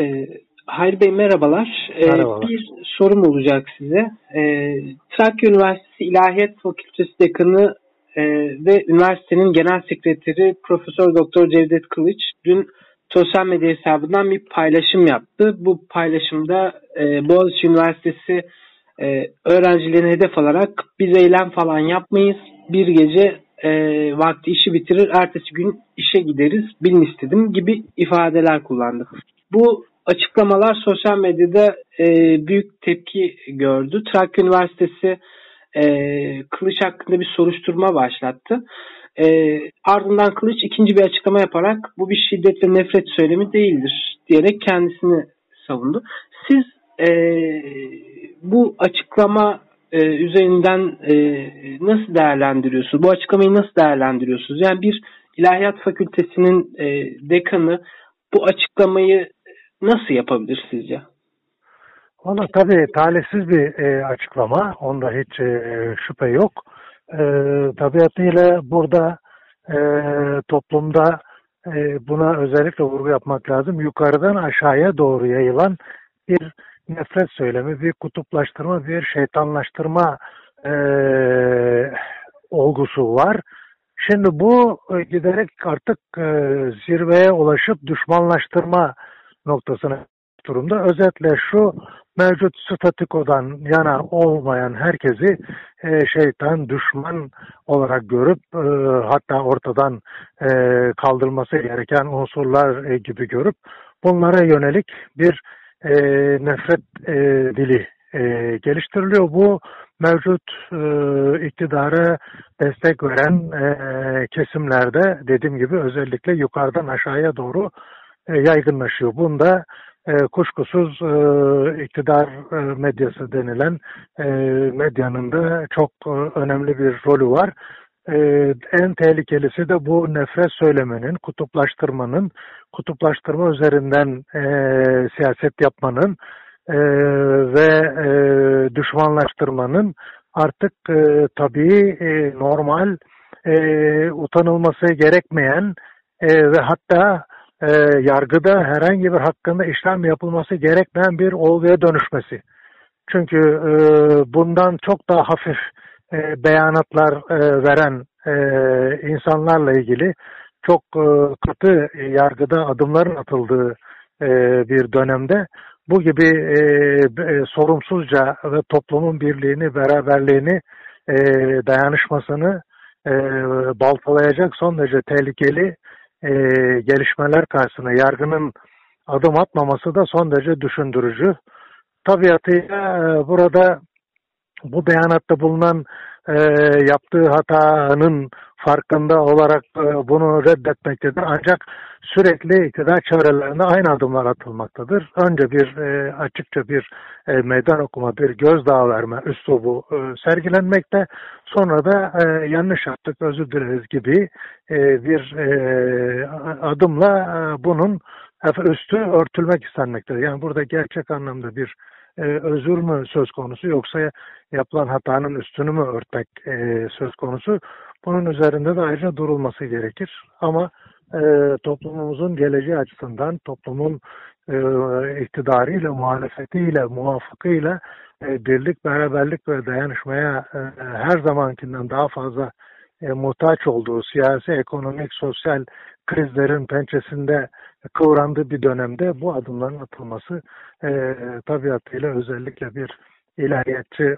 E, Hayri Bey merhabalar. E, merhabalar. Bir sorum olacak size. E, Trakya Üniversitesi İlahiyat Fakültesi Dekanı e, ve üniversitenin genel sekreteri Profesör Doktor Cevdet Kılıç dün sosyal medya hesabından bir paylaşım yaptı. Bu paylaşımda e, Boğaziçi Üniversitesi e, öğrencilerini hedef alarak biz eylem falan yapmayız. Bir gece e, vakti işi bitirir, ertesi gün işe gideriz, bilin istedim gibi ifadeler kullandı. Bu açıklamalar sosyal medyada e, büyük tepki gördü. Trakya Üniversitesi e, Kılıç hakkında bir soruşturma başlattı. E, ardından Kılıç ikinci bir açıklama yaparak bu bir şiddet ve nefret söylemi değildir diyerek kendisini savundu. Siz e, bu açıklama e, üzerinden e, nasıl değerlendiriyorsunuz? Bu açıklamayı nasıl değerlendiriyorsunuz? Yani bir ilahiyat fakültesinin e, dekanı bu açıklamayı nasıl yapabilir sizce? Valla tabii talihsiz bir e, açıklama. Onda hiç e, şüphe yok. E, tabiatıyla burada e, toplumda e, buna özellikle vurgu yapmak lazım. Yukarıdan aşağıya doğru yayılan bir nefret söylemi, bir kutuplaştırma, bir şeytanlaştırma e, olgusu var. Şimdi bu e, giderek artık e, zirveye ulaşıp düşmanlaştırma noktasına durumda. Özetle şu mevcut statikodan yana olmayan herkesi e, şeytan, düşman olarak görüp e, hatta ortadan e, kaldırılması gereken unsurlar e, gibi görüp bunlara yönelik bir e, nefret e, dili e, geliştiriliyor. Bu mevcut e, iktidara destek veren e, kesimlerde dediğim gibi özellikle yukarıdan aşağıya doğru yaygınlaşıyor. Bunda e, kuşkusuz e, iktidar e, medyası denilen e, medyanın da çok e, önemli bir rolü var. E, en tehlikelisi de bu nefret söylemenin, kutuplaştırmanın, kutuplaştırma üzerinden e, siyaset yapmanın e, ve e, düşmanlaştırmanın artık e, tabii e, normal, e, utanılması gerekmeyen e, ve hatta e, yargıda herhangi bir hakkında işlem yapılması gerekmeyen bir olguya dönüşmesi. Çünkü e, bundan çok daha hafif e, beyanatlar e, veren e, insanlarla ilgili çok e, katı yargıda adımların atıldığı e, bir dönemde bu gibi e, e, sorumsuzca ve toplumun birliğini, beraberliğini, e, dayanışmasını e, baltalayacak son derece tehlikeli e, gelişmeler karşısında yargının adım atmaması da son derece düşündürücü. Tabiatıyla e, burada bu beyanatta bulunan e, yaptığı hatanın farkında olarak e, bunu reddetmektedir. Ancak sürekli iktidar çevrelerinde aynı adımlar atılmaktadır. Önce bir e, açıkça bir e, meydan okuma, bir gözdağı verme üslubu e, sergilenmekte. Sonra da e, yanlış yaptık, özür dileriz gibi e, bir e, adımla e, bunun üstü örtülmek istenmektedir. Yani burada gerçek anlamda bir e, özür mü söz konusu yoksa yapılan hatanın üstünü mü örtmek e, söz konusu? Bunun üzerinde de ayrıca durulması gerekir. Ama e, toplumumuzun geleceği açısından toplumun e, iktidarıyla, muhalefetiyle, muvafıkıyla e, birlik, beraberlik ve dayanışmaya e, her zamankinden daha fazla e, muhtaç olduğu siyasi, ekonomik, sosyal krizlerin pençesinde kıvrandığı bir dönemde bu adımların atılması e, tabiatıyla özellikle bir ilahiyatçı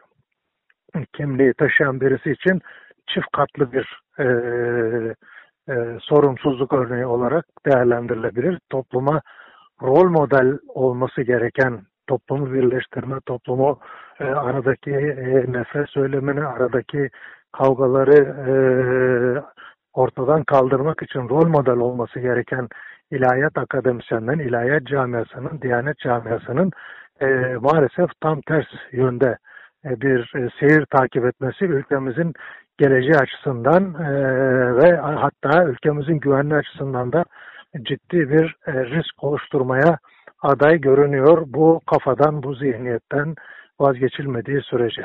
kimliği taşıyan birisi için çift katlı bir e, e, sorumsuzluk örneği olarak değerlendirilebilir. Topluma rol model olması gereken toplumu birleştirme, toplumu e, aradaki e, nefret söylemini, aradaki kavgaları e, ortadan kaldırmak için rol model olması gereken ilahiyat akademisyenlerin, ilahiyat camiasının, diyanet camiasının e, maalesef tam ters yönde e, bir e, seyir takip etmesi ülkemizin geleceği açısından e, ve hatta ülkemizin güvenliği açısından da ciddi bir e, risk oluşturmaya aday görünüyor bu kafadan, bu zihniyetten vazgeçilmediği sürece.